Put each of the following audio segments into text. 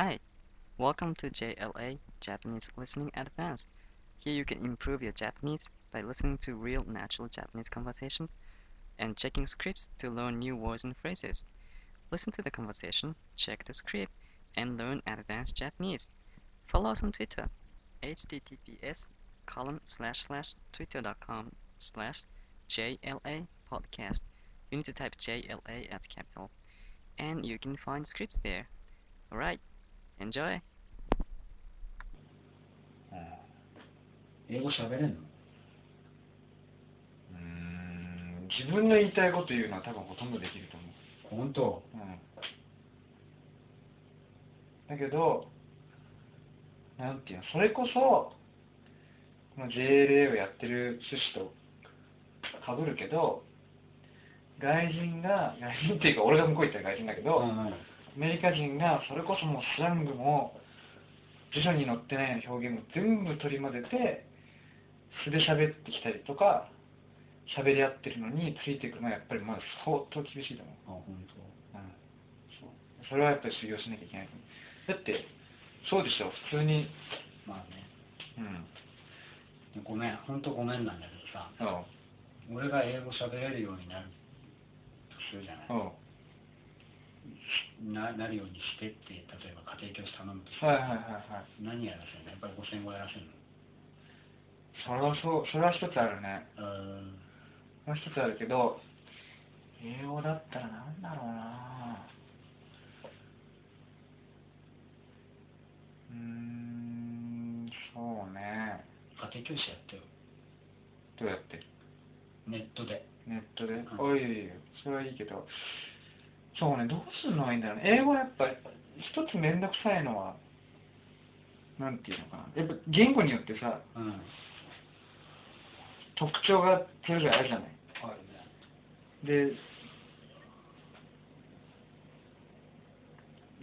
Hi, welcome to JLA Japanese Listening Advanced. Here you can improve your Japanese by listening to real natural Japanese conversations and checking scripts to learn new words and phrases. Listen to the conversation, check the script, and learn advanced Japanese. Follow us on Twitter, https column slash slash twitter.com slash JLA podcast. You need to type JLA as capital, and you can find scripts there. Alright, enjoy! 英語喋れんの？うーん。自分の言いたいこと言うのは多分ほとんどできると思本当？う、うん、だけどなんていうの？それこそこの JLA をやってる趣旨とかぶるけど外人が外人っていうか俺が向こう行ったら外人だけど、うんうん。アメリカ人がそれこそもうスラングも辞書に載ってないような表現も全部取り混ぜて素で喋ってきたりとか喋り合ってるのについていくのはやっぱりまだ相当厳しいと思う、あ本うん、そう。それはやっぱり修行しなきゃいけないだってそうでしょ普通に。当まあね。うん。ごめん。本当ごめんなんだけどさ。あ俺が英語喋れるようになるとするじゃない。あななるようにしてって例えば家庭教師頼むとはいはいはいはい。何やらせるの？やっぱり5000語やらせるの？それはそうそれは一つあるね。うーんもう一つあるけど英語だったらなんだろうな。うーんそうね。家庭教師やってよ。どうやって？ネットで。ネットで、ん。おいおいおいそれはいいけどそうねどうするのがいいんだろうね。英語はやっぱ一つ面倒くさいのはなんていうのかな。やっぱ言語によってさうん。特徴がそれぞれあるじゃない。あるね。で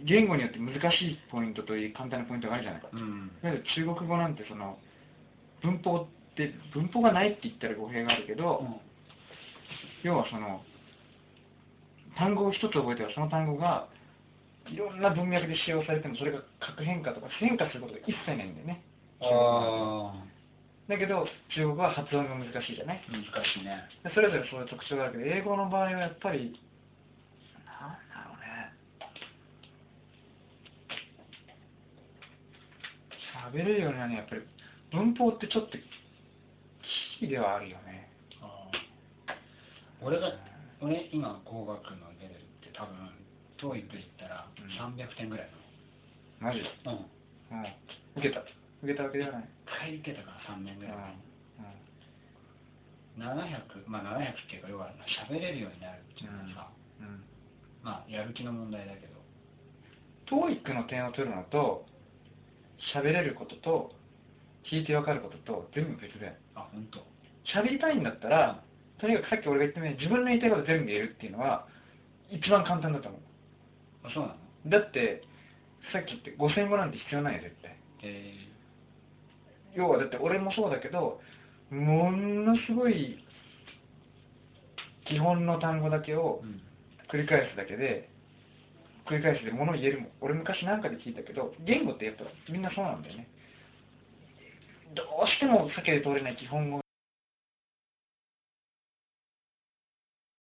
言語によって難しいポイントといい簡単なポイントがあるじゃない。うん。中国語なんてその文法って文法がないって言ったら語弊があるけど、うん。要はその単語を一つ覚えたらその単語がいろんな文脈で使用されてもそれが核変化とか変化することが一切ないんだよね。あだけど中国語は発音が難しいじゃない？あ難しいね。でそれぞれそういう特徴があるけど英語の場合はやっぱりなんだろうね。喋れるようになるにはやっぱり文法ってちょっとキーではあるよね。俺が俺今工学のレベルって多分 TOEIC ったらうん。300点ぐらいマジ？なのうん。うん。受けた。受けたわけではない。一回受けたから3年ぐらいうん。700まあ700っていうか要は喋れるようになるっていうのはさ、うん。まあやる気の問題だけど。TOEIC の点を取るのと喋れることと聞いてわかることと全部別だよあ本当。喋りたいんだったらとにかくさっき俺が言ったように自分の言いたいこと全部言えるっていうのは一番簡単だと思う。あそうなの？だってさっき言って5000語なんて必要ないよ絶対。え要はだって俺もそうだけどものすごい基本の単語だけをーうん。繰り返すだけで繰り返すで物を言えるもん。俺昔なんかで聞いたけど言語ってやっぱみんなそうなんだよね。どうしても避けて通れない基本語